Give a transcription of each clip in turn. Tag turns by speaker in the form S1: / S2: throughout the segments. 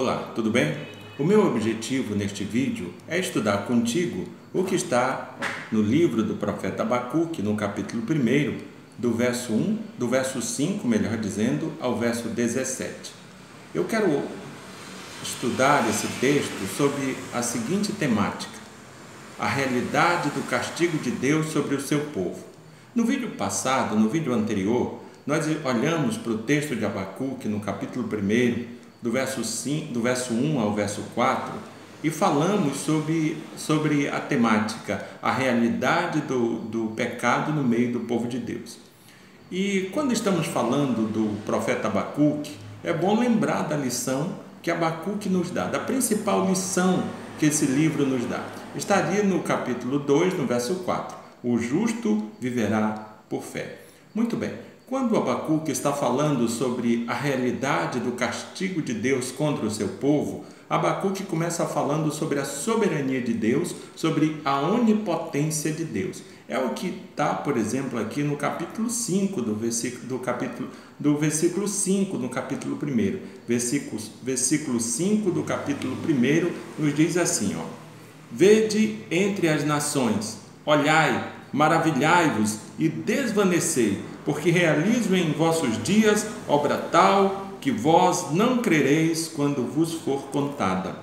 S1: Olá, tudo bem? O meu objetivo neste vídeo é estudar contigo o que está no livro do profeta Abacuque, no capítulo 1, do verso 1, do verso 5, melhor dizendo, ao verso 17. Eu quero estudar esse texto sobre a seguinte temática: a realidade do castigo de Deus sobre o seu povo. No vídeo passado, no vídeo anterior, nós olhamos para o texto de Abacuque, no capítulo 1, do verso, 5, do verso 1 ao verso 4, e falamos sobre, sobre a temática, a realidade do, do pecado no meio do povo de Deus. E quando estamos falando do profeta Abacuque, é bom lembrar da lição que Abacuque nos dá, da principal lição que esse livro nos dá. Estaria no capítulo 2, no verso 4. O justo viverá por fé. Muito bem. Quando Abacuque está falando sobre a realidade do castigo de Deus contra o seu povo, Abacuque começa falando sobre a soberania de Deus, sobre a onipotência de Deus. É o que está, por exemplo, aqui no capítulo 5 do versículo, do capítulo, do versículo 5, no capítulo 1. Versículo, versículo 5 do capítulo 1 nos diz assim: ó, Vede entre as nações, olhai, maravilhai-vos e desvanecei porque realizo em vossos dias obra tal que vós não crereis quando vos for contada.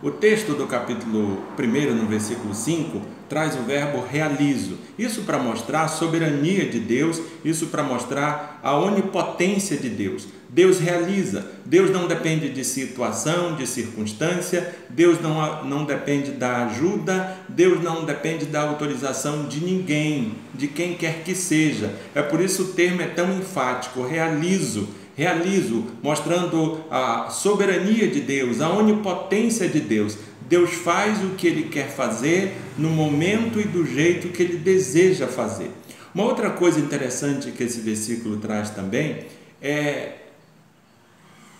S1: O texto do capítulo 1, no versículo 5, traz o verbo realizo. Isso para mostrar a soberania de Deus, isso para mostrar a onipotência de Deus. Deus realiza. Deus não depende de situação, de circunstância, Deus não, não depende da ajuda, Deus não depende da autorização de ninguém, de quem quer que seja. É por isso o termo é tão enfático: realizo realizo, mostrando a soberania de Deus, a onipotência de Deus. Deus faz o que ele quer fazer no momento e do jeito que ele deseja fazer. Uma outra coisa interessante que esse versículo traz também é,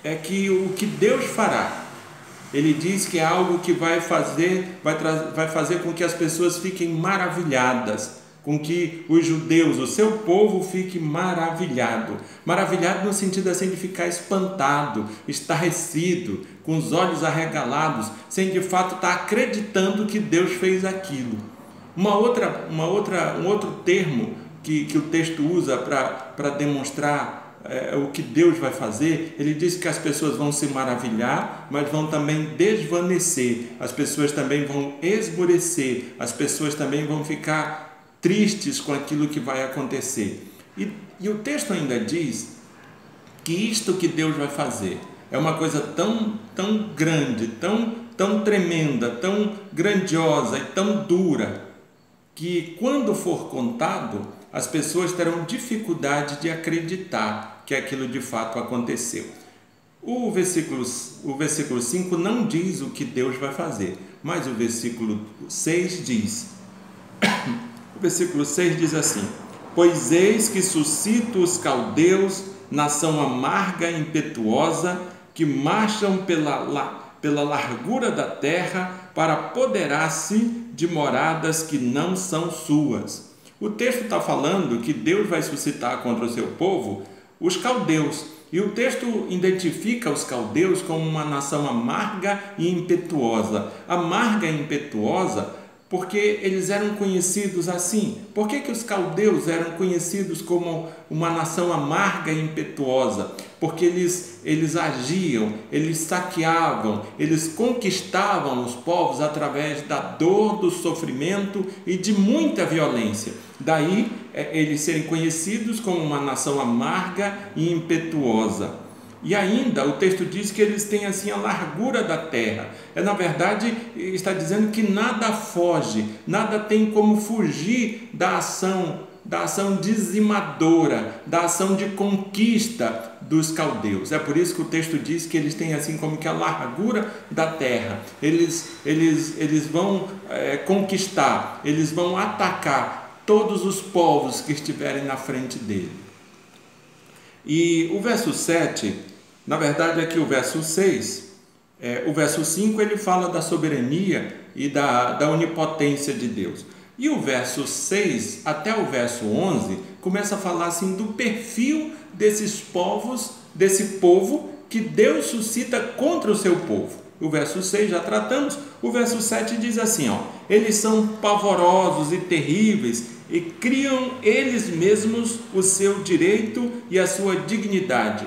S1: é que o que Deus fará, ele diz que é algo que vai fazer, vai, vai fazer com que as pessoas fiquem maravilhadas com que os judeus, o seu povo, fique maravilhado. Maravilhado no sentido assim de ficar espantado, estarrecido, com os olhos arregalados, sem de fato estar acreditando que Deus fez aquilo. Uma outra, uma outra, um outro termo que, que o texto usa para demonstrar é, o que Deus vai fazer, ele diz que as pessoas vão se maravilhar, mas vão também desvanecer, as pessoas também vão esmorecer, as pessoas também vão ficar tristes com aquilo que vai acontecer. E, e o texto ainda diz que isto que Deus vai fazer é uma coisa tão, tão grande, tão, tão tremenda, tão grandiosa e tão dura, que quando for contado, as pessoas terão dificuldade de acreditar que aquilo de fato aconteceu. O versículo, o versículo 5 não diz o que Deus vai fazer, mas o versículo 6 diz: o versículo 6 diz assim: Pois eis que suscito os caldeus, nação amarga e impetuosa, que marcham pela, pela largura da terra para apoderar-se de moradas que não são suas. O texto está falando que Deus vai suscitar contra o seu povo os caldeus. E o texto identifica os caldeus como uma nação amarga e impetuosa. Amarga e impetuosa porque eles eram conhecidos assim. Por que, que os caldeus eram conhecidos como uma nação amarga e impetuosa? Porque eles, eles agiam, eles saqueavam, eles conquistavam os povos através da dor, do sofrimento e de muita violência. Daí é, eles serem conhecidos como uma nação amarga e impetuosa. E ainda o texto diz que eles têm assim a largura da terra. É na verdade está dizendo que nada foge, nada tem como fugir da ação, da ação dizimadora, da ação de conquista dos caldeus. É por isso que o texto diz que eles têm assim como que a largura da terra. Eles eles eles vão é, conquistar, eles vão atacar todos os povos que estiverem na frente dele. E o verso 7, na verdade, aqui o verso 6, é, o verso 5 ele fala da soberania e da, da onipotência de Deus. E o verso 6 até o verso 11 começa a falar assim do perfil desses povos, desse povo que Deus suscita contra o seu povo. O verso 6 já tratamos. O verso 7 diz assim: ó, eles são pavorosos e terríveis e criam eles mesmos o seu direito e a sua dignidade.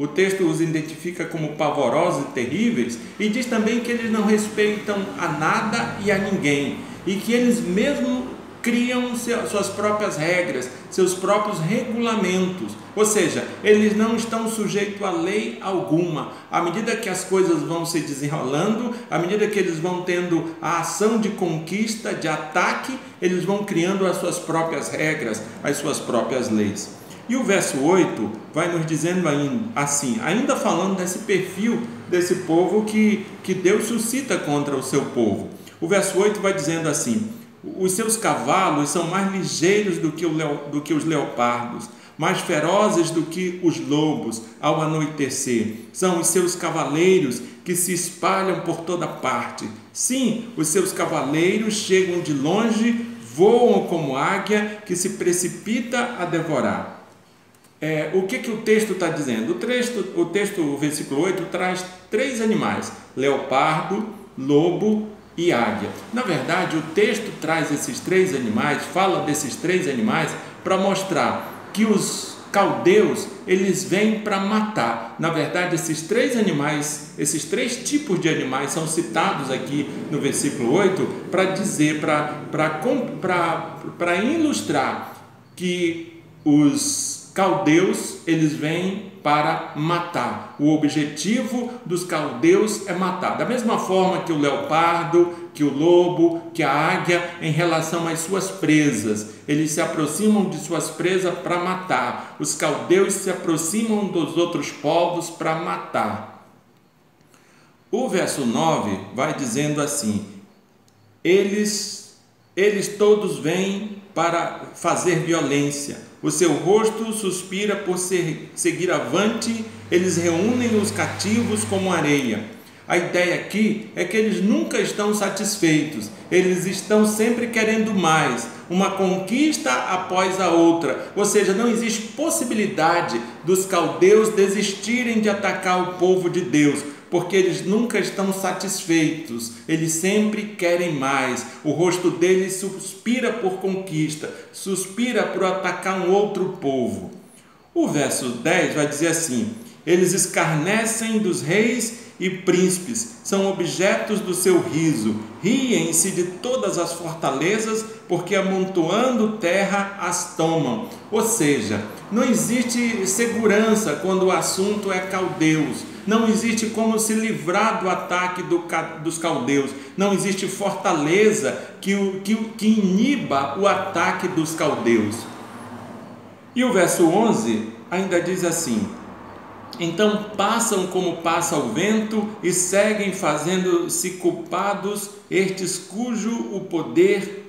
S1: O texto os identifica como pavorosos e terríveis e diz também que eles não respeitam a nada e a ninguém e que eles mesmos criam suas próprias regras, seus próprios regulamentos. Ou seja, eles não estão sujeitos a lei alguma. À medida que as coisas vão se desenrolando, à medida que eles vão tendo a ação de conquista, de ataque, eles vão criando as suas próprias regras, as suas próprias leis. E o verso 8 vai nos dizendo assim, ainda falando desse perfil desse povo que, que Deus suscita contra o seu povo. O verso 8 vai dizendo assim: os seus cavalos são mais ligeiros do que, do que os leopardos, mais ferozes do que os lobos ao anoitecer. São os seus cavaleiros que se espalham por toda parte. Sim, os seus cavaleiros chegam de longe, voam como águia que se precipita a devorar. É, o que, que o texto está dizendo? O texto, o texto, o versículo 8, traz três animais: leopardo, lobo e águia. Na verdade, o texto traz esses três animais, fala desses três animais para mostrar que os caldeus, eles vêm para matar. Na verdade, esses três animais, esses três tipos de animais são citados aqui no versículo 8 para dizer, para ilustrar que os caldeus, eles vêm para matar. O objetivo dos caldeus é matar. Da mesma forma que o leopardo, que o lobo, que a águia, em relação às suas presas, eles se aproximam de suas presas para matar. Os caldeus se aproximam dos outros povos para matar. O verso 9 vai dizendo assim: Eles eles todos vêm para fazer violência. O seu rosto suspira por seguir avante, eles reúnem os cativos como areia. A ideia aqui é que eles nunca estão satisfeitos, eles estão sempre querendo mais, uma conquista após a outra. Ou seja, não existe possibilidade dos caldeus desistirem de atacar o povo de Deus, porque eles nunca estão satisfeitos, eles sempre querem mais. O rosto deles suspira por conquista, suspira por atacar um outro povo. O verso 10 vai dizer assim: eles escarnecem dos reis e príncipes, são objetos do seu riso, riem-se de todas as fortalezas, porque amontoando terra as tomam. Ou seja, não existe segurança quando o assunto é caldeus, não existe como se livrar do ataque do, dos caldeus, não existe fortaleza que, que, que iniba o ataque dos caldeus. E o verso 11 ainda diz assim: então passam como passa o vento e seguem fazendo-se culpados estes cujo o poder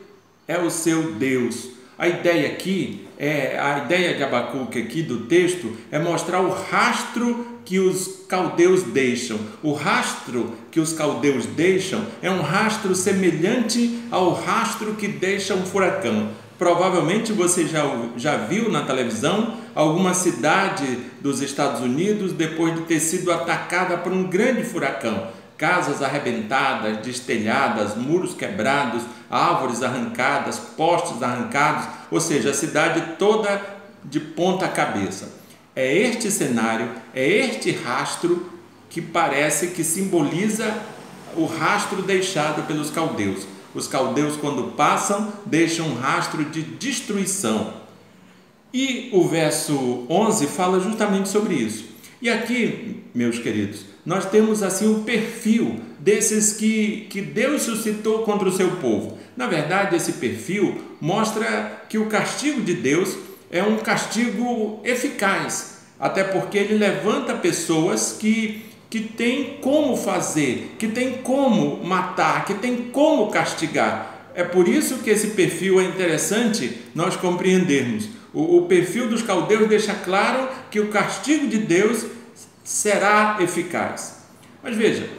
S1: é o seu Deus. A ideia aqui é a ideia de Abacuque aqui do texto é mostrar o rastro que os caldeus deixam. O rastro que os caldeus deixam é um rastro semelhante ao rastro que deixa um furacão. Provavelmente você já, já viu na televisão alguma cidade dos Estados Unidos depois de ter sido atacada por um grande furacão. Casas arrebentadas, destelhadas, muros quebrados, árvores arrancadas, postes arrancados, ou seja, a cidade toda de ponta cabeça. É este cenário, é este rastro que parece que simboliza o rastro deixado pelos caldeus. Os caldeus, quando passam, deixam um rastro de destruição. E o verso 11 fala justamente sobre isso. E aqui, meus queridos, nós temos assim o perfil desses que, que Deus suscitou contra o seu povo. Na verdade, esse perfil mostra que o castigo de Deus é um castigo eficaz, até porque ele levanta pessoas que que tem como fazer, que tem como matar, que tem como castigar. É por isso que esse perfil é interessante nós compreendermos. O, o perfil dos caldeus deixa claro que o castigo de Deus será eficaz. Mas veja,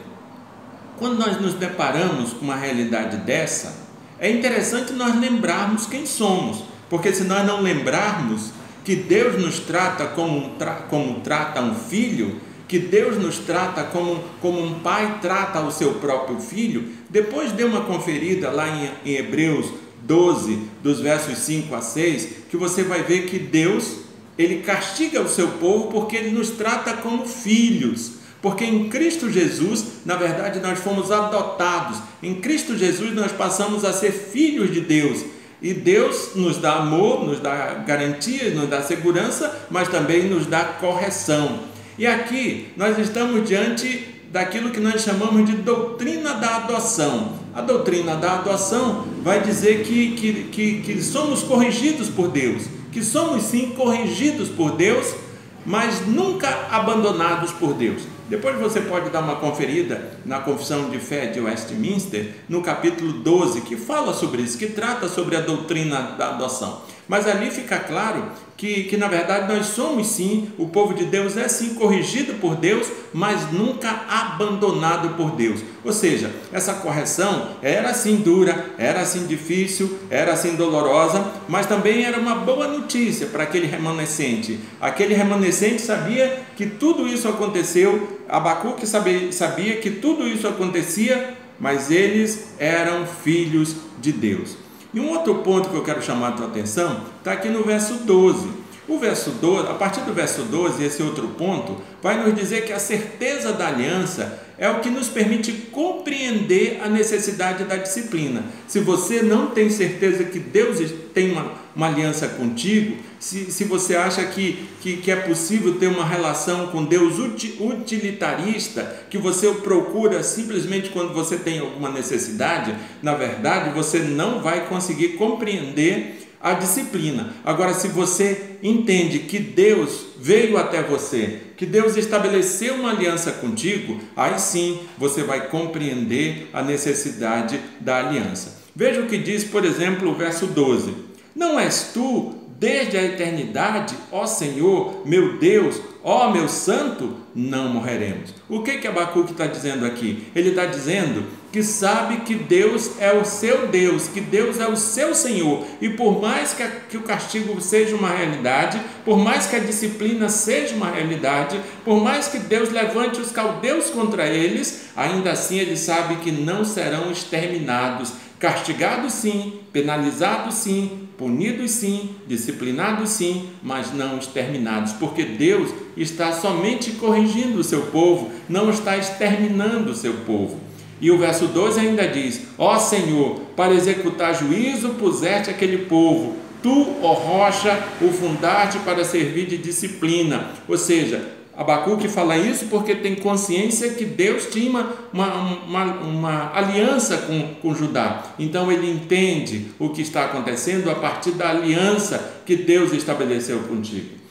S1: quando nós nos deparamos com uma realidade dessa, é interessante nós lembrarmos quem somos, porque se nós não lembrarmos que Deus nos trata como, como trata um filho, que Deus nos trata como, como um pai trata o seu próprio filho, depois dê uma conferida lá em, em Hebreus 12, dos versos 5 a 6, que você vai ver que Deus, ele castiga o seu povo porque ele nos trata como filhos. Porque em Cristo Jesus, na verdade, nós fomos adotados. Em Cristo Jesus, nós passamos a ser filhos de Deus. E Deus nos dá amor, nos dá garantias, nos dá segurança, mas também nos dá correção. E aqui nós estamos diante daquilo que nós chamamos de doutrina da adoção. A doutrina da adoção vai dizer que, que, que, que somos corrigidos por Deus, que somos sim corrigidos por Deus, mas nunca abandonados por Deus. Depois você pode dar uma conferida na Confissão de Fé de Westminster, no capítulo 12, que fala sobre isso, que trata sobre a doutrina da adoção. Mas ali fica claro que, que na verdade nós somos sim, o povo de Deus é sim corrigido por Deus, mas nunca abandonado por Deus. Ou seja, essa correção era assim dura, era assim difícil, era assim dolorosa, mas também era uma boa notícia para aquele remanescente. Aquele remanescente sabia que tudo isso aconteceu, Abacuque sabia, sabia que tudo isso acontecia, mas eles eram filhos de Deus. E um outro ponto que eu quero chamar a tua atenção está aqui no verso 12. O verso 12, a partir do verso 12, esse outro ponto, vai nos dizer que a certeza da aliança é o que nos permite compreender a necessidade da disciplina. Se você não tem certeza que Deus tem uma, uma aliança contigo, se, se você acha que, que, que, é possível ter uma relação com Deus utilitarista, que você procura simplesmente quando você tem alguma necessidade, na verdade você não vai conseguir compreender a disciplina. Agora, se você entende que Deus veio até você, que Deus estabeleceu uma aliança contigo, aí sim você vai compreender a necessidade da aliança. Veja o que diz, por exemplo, o verso 12: Não és tu desde a eternidade, ó Senhor, meu Deus, ó meu santo, não morreremos. O que que Abacuque está dizendo aqui? Ele está dizendo que sabe que Deus é o seu Deus, que Deus é o seu Senhor, e por mais que, a, que o castigo seja uma realidade, por mais que a disciplina seja uma realidade, por mais que Deus levante os caldeus contra eles, ainda assim ele sabe que não serão exterminados, castigados sim, penalizados sim, punidos sim, disciplinados sim, mas não exterminados, porque Deus está somente corrigindo o seu povo, não está exterminando o seu povo. E o verso 12 ainda diz: Ó Senhor, para executar juízo puseste aquele povo, tu, ó rocha, o fundaste para servir de disciplina. Ou seja, Abacuque fala isso porque tem consciência que Deus tinha uma, uma, uma, aliança com, com Judá. Então ele entende o que está acontecendo a partir da aliança que Deus estabeleceu contigo.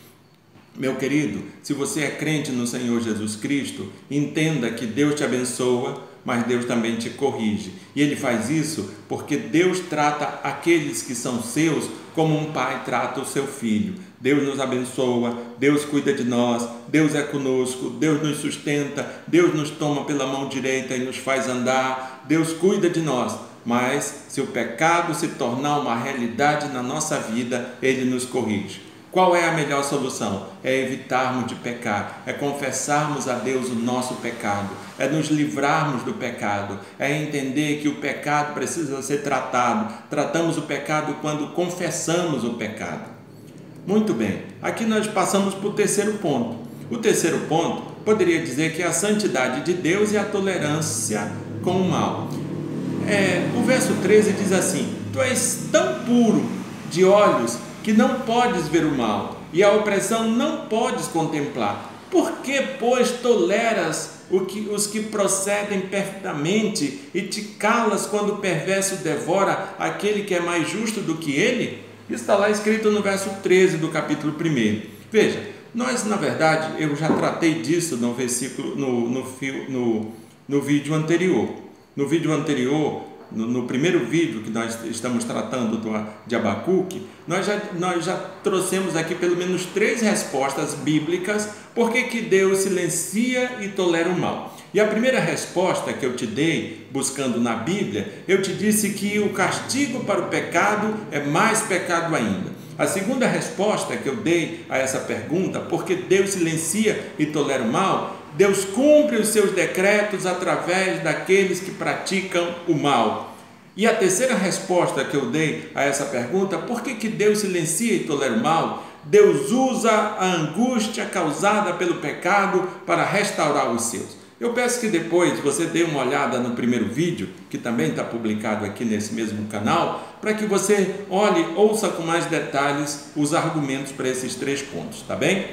S1: Meu querido, se você é crente no Senhor Jesus Cristo, entenda que Deus te abençoa, mas Deus também te corrige. E Ele faz isso porque Deus trata aqueles que são seus como um pai trata o seu filho. Deus nos abençoa, Deus cuida de nós, Deus é conosco, Deus nos sustenta, Deus nos toma pela mão direita e nos faz andar, Deus cuida de nós. Mas se o pecado se tornar uma realidade na nossa vida, Ele nos corrige. Qual é a melhor solução? É evitarmos de pecar, é confessarmos a Deus o nosso pecado, é nos livrarmos do pecado, é entender que o pecado precisa ser tratado. Tratamos o pecado quando confessamos o pecado. Muito bem, aqui nós passamos para o terceiro ponto. O terceiro ponto poderia dizer que é a santidade de Deus e a tolerância com o mal. É, o verso 13 diz assim: Tu és tão puro de olhos que não podes ver o mal, e a opressão não podes contemplar. Por que, pois, toleras que, os que procedem perfeitamente e te calas quando o perverso devora aquele que é mais justo do que ele? Está lá escrito no verso 13 do capítulo 1. Veja, nós, na verdade, eu já tratei disso no versículo, no, no, no, no vídeo anterior. No vídeo anterior, no, no, primeiro vídeo que nós estamos tratando do, de Abacuque, nós já, nós já trouxemos aqui pelo menos três respostas bíblicas por que, que Deus silencia e tolera o mal. E a primeira resposta que eu te dei, buscando na Bíblia, eu te disse que o castigo para o pecado é mais pecado ainda. A segunda resposta que eu dei a essa pergunta, por que Deus silencia e tolera o mal, Deus cumpre os seus decretos através daqueles que praticam o mal. E a terceira resposta que eu dei a essa pergunta, por que, que Deus silencia e tolera o mal? Deus usa a angústia causada pelo pecado para restaurar os seus. Eu peço que depois você dê uma olhada no primeiro vídeo, que também está publicado aqui nesse mesmo canal, para que você olhe, ouça com mais detalhes os argumentos para esses três pontos, tá bem?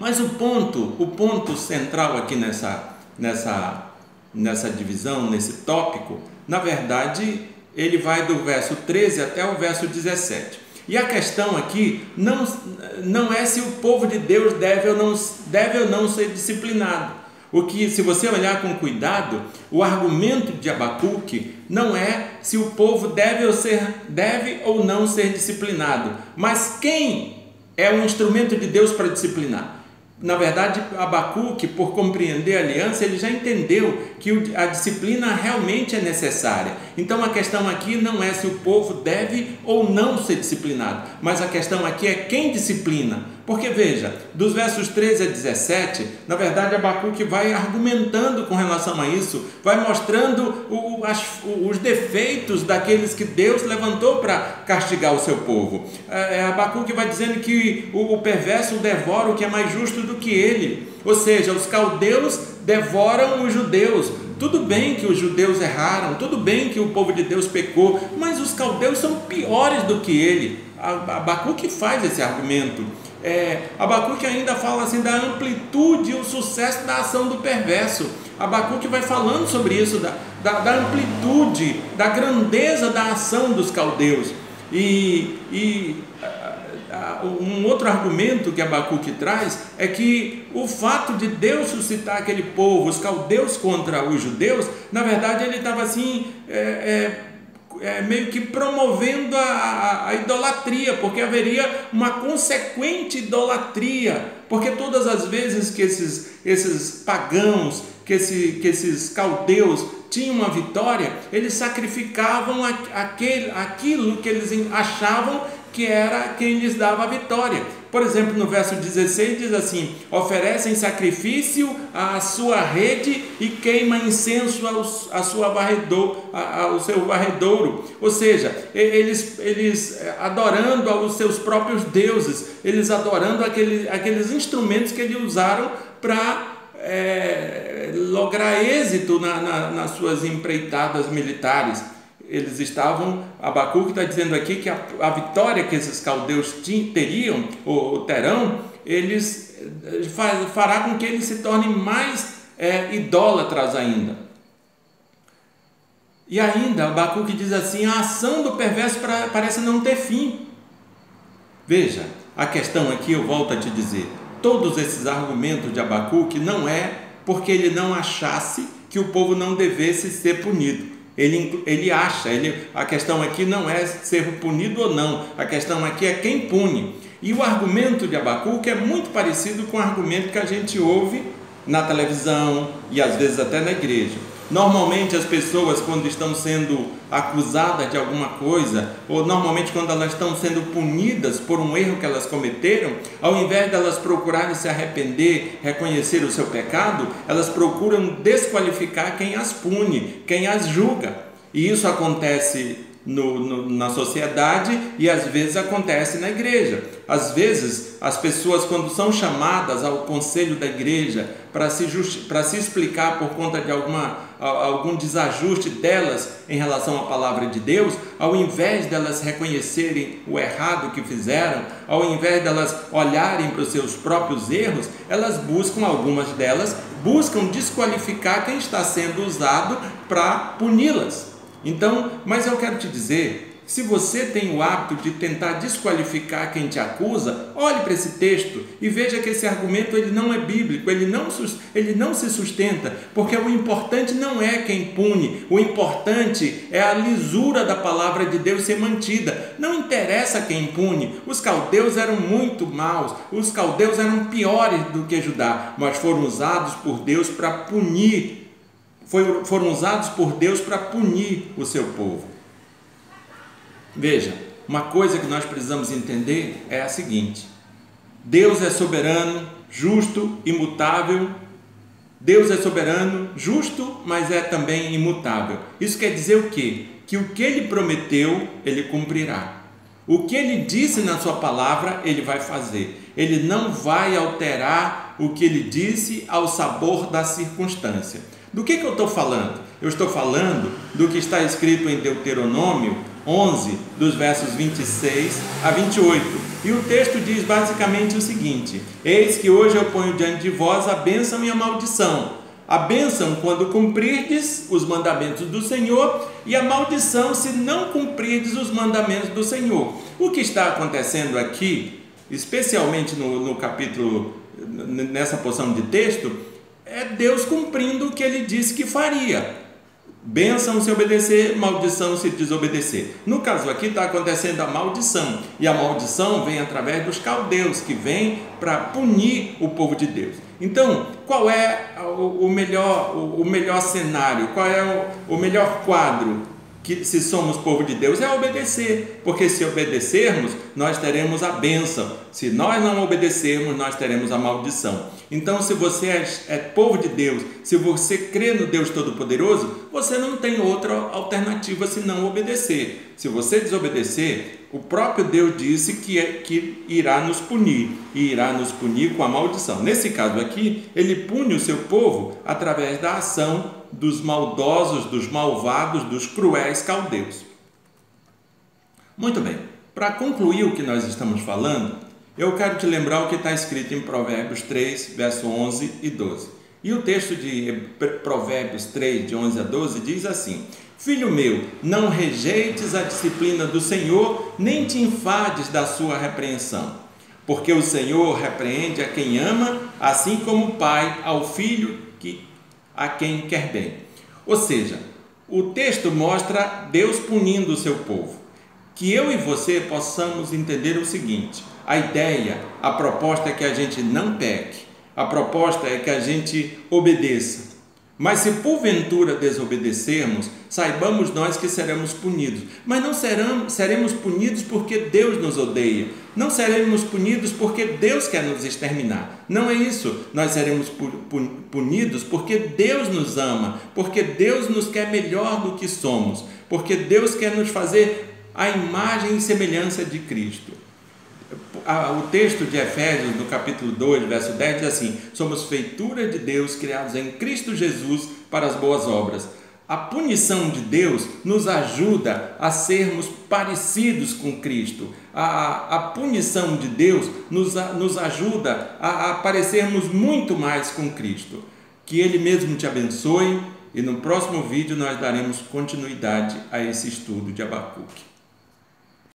S1: Mas o ponto, o ponto central aqui nessa, nessa, nessa divisão, nesse tópico, na verdade, ele vai do verso 13 até o verso 17. E a questão aqui não, não é se o povo de Deus deve ou não, deve ou não ser disciplinado. O que, se você olhar com cuidado, o argumento de Abacuque não é se o povo deve ou, ser, deve ou não ser disciplinado, mas quem é o instrumento de Deus para disciplinar. Na verdade, Abacuque, por compreender a aliança, ele já entendeu que a disciplina realmente é necessária. Então a questão aqui não é se o povo deve ou não ser disciplinado, mas a questão aqui é quem disciplina. Porque veja, dos versos 13 a 17, na verdade Abacuque vai argumentando com relação a isso, vai mostrando o, as, os defeitos daqueles que Deus levantou para castigar o seu povo. É, é, Abacuque vai dizendo que o, o perverso devora o que é mais justo do que ele. Ou seja, os caldeus devoram os judeus. Tudo bem que os judeus erraram, tudo bem que o povo de Deus pecou, mas os caldeus são piores do que ele. Abacuque faz esse argumento é, Abacuque ainda fala assim da amplitude e o sucesso da ação do perverso. Abacuque vai falando sobre isso, da, da, da amplitude, da grandeza da ação dos caldeus. E, e um outro argumento que Abacuque traz é que o fato de Deus suscitar aquele povo, os caldeus contra os judeus, na verdade ele estava assim. É, é, é, meio que promovendo a, a, a, idolatria, porque haveria uma consequente idolatria, porque todas as vezes que esses, esses pagãos, que, esse, que esses caldeus tinham uma vitória, eles sacrificavam aquele, aquilo que eles achavam que era quem lhes dava a vitória. Por exemplo, no verso 16 diz assim: oferecem sacrifício à sua rede e queima incenso ao, à sua ao seu varredouro. Ou seja, eles, eles eh, adorando aos seus próprios deuses, eles adorando aquele, aqueles instrumentos que eles usaram para é, lograr êxito na, na, nas suas empreitadas militares eles estavam, Abacuque está dizendo aqui que a, a, vitória que esses caldeus teriam, ou terão, eles eh, faz, fará com que eles se tornem mais é, idólatras ainda. E ainda, Abacuque diz assim: a ação do perverso parece não ter fim. Veja, a questão aqui, eu volto a te dizer: todos esses argumentos de Abacuque não é porque ele não achasse que o povo não devesse ser punido ele, ele acha, ele, a questão aqui não é ser punido ou não, a questão aqui é quem pune. E o argumento de Abacuque é muito parecido com o argumento que a gente ouve na televisão e às vezes até na igreja. Normalmente as pessoas quando estão sendo acusadas de alguma coisa, ou normalmente quando elas estão sendo punidas por um erro que elas cometeram, ao invés delas procurarem se arrepender, reconhecer o seu pecado, elas procuram desqualificar quem as pune, quem as julga. E isso acontece no, no, na sociedade e às vezes acontece na igreja. Às vezes, as pessoas, quando são chamadas ao conselho da igreja para se, para se explicar por conta de alguma, algum desajuste delas em relação à palavra de Deus, ao invés delas reconhecerem o errado que fizeram, ao invés delas olharem para os seus próprios erros, elas buscam, algumas delas, buscam desqualificar quem está sendo usado para puni-las. Então, mas eu quero te dizer, se você tem o hábito de tentar desqualificar quem te acusa, olhe para esse texto e veja que esse argumento ele não é bíblico, ele não, ele não se sustenta, porque o importante não é quem pune, o importante é a lisura da palavra de Deus ser mantida. Não interessa quem pune. Os caldeus eram muito maus, os caldeus eram piores do que Judá, mas foram usados por Deus para punir foram usados por Deus para punir o seu povo. Veja, uma coisa que nós precisamos entender é a seguinte: Deus é soberano, justo, imutável Deus é soberano, justo, mas é também imutável. Isso quer dizer o quê? Que o que ele prometeu, ele cumprirá. O que ele disse na sua palavra, ele vai fazer. Ele não vai alterar o que ele disse ao sabor da circunstância. Do que, que eu estou falando? Eu estou falando do que está escrito em Deuteronômio 11, dos versos 26 a 28. E o texto diz basicamente o seguinte: Eis que hoje eu ponho diante de vós a bênção e a maldição. A bênção quando cumprirdes os mandamentos do Senhor, e a maldição se não cumprirdes os mandamentos do Senhor. O que está acontecendo aqui, especialmente no, no capítulo, nessa porção de texto, é Deus cumprindo o que ele disse que faria. Bênção se obedecer, maldição se desobedecer. No caso aqui está acontecendo a maldição, e a maldição vem através dos caldeus, que vem para punir o povo de Deus. Então, qual é o melhor, o melhor cenário, qual é o melhor quadro que se somos povo de Deus é obedecer, porque se obedecermos, nós teremos a bênção. Se nós não obedecermos, nós teremos a maldição. Então, se você é, é povo de Deus, se você crê no Deus Todo-Poderoso, você não tem outra alternativa senão obedecer. Se você desobedecer, o próprio Deus disse que, é, que irá nos punir, e irá nos punir com a maldição. Nesse caso aqui, ele pune o seu povo através da ação dos maldosos, dos malvados, dos cruéis caldeus. Muito bem, para concluir o que nós estamos falando, eu quero te lembrar o que está escrito em Provérbios 3, verso 11 e 12. E o texto de Provérbios 3, de 11 a 12, diz assim: Filho meu, não rejeites a disciplina do Senhor, nem te enfades da sua repreensão. Porque o Senhor repreende a quem ama, assim como o pai ao filho que a quem quer bem. Ou seja, o texto mostra Deus punindo o seu povo. Que eu e você possamos entender o seguinte: a ideia, a proposta é que a gente não peque, a proposta é que a gente obedeça. Mas se porventura desobedecermos, saibamos nós que seremos punidos. Mas não seremos, seremos punidos porque Deus nos odeia. Não seremos punidos porque Deus quer nos exterminar. Não é isso. Nós seremos punidos porque Deus nos ama, porque Deus nos quer melhor do que somos, porque Deus quer nos fazer a imagem e semelhança de Cristo o texto de Efésios, no capítulo 2, verso 10, diz assim: Somos feitura de Deus, criados em Cristo Jesus para as boas obras. A punição de Deus nos ajuda a sermos parecidos com Cristo. A, a punição de Deus nos, nos ajuda a, a parecermos muito mais com Cristo. Que Ele mesmo te abençoe e no próximo vídeo nós daremos continuidade a esse estudo de Abacuque.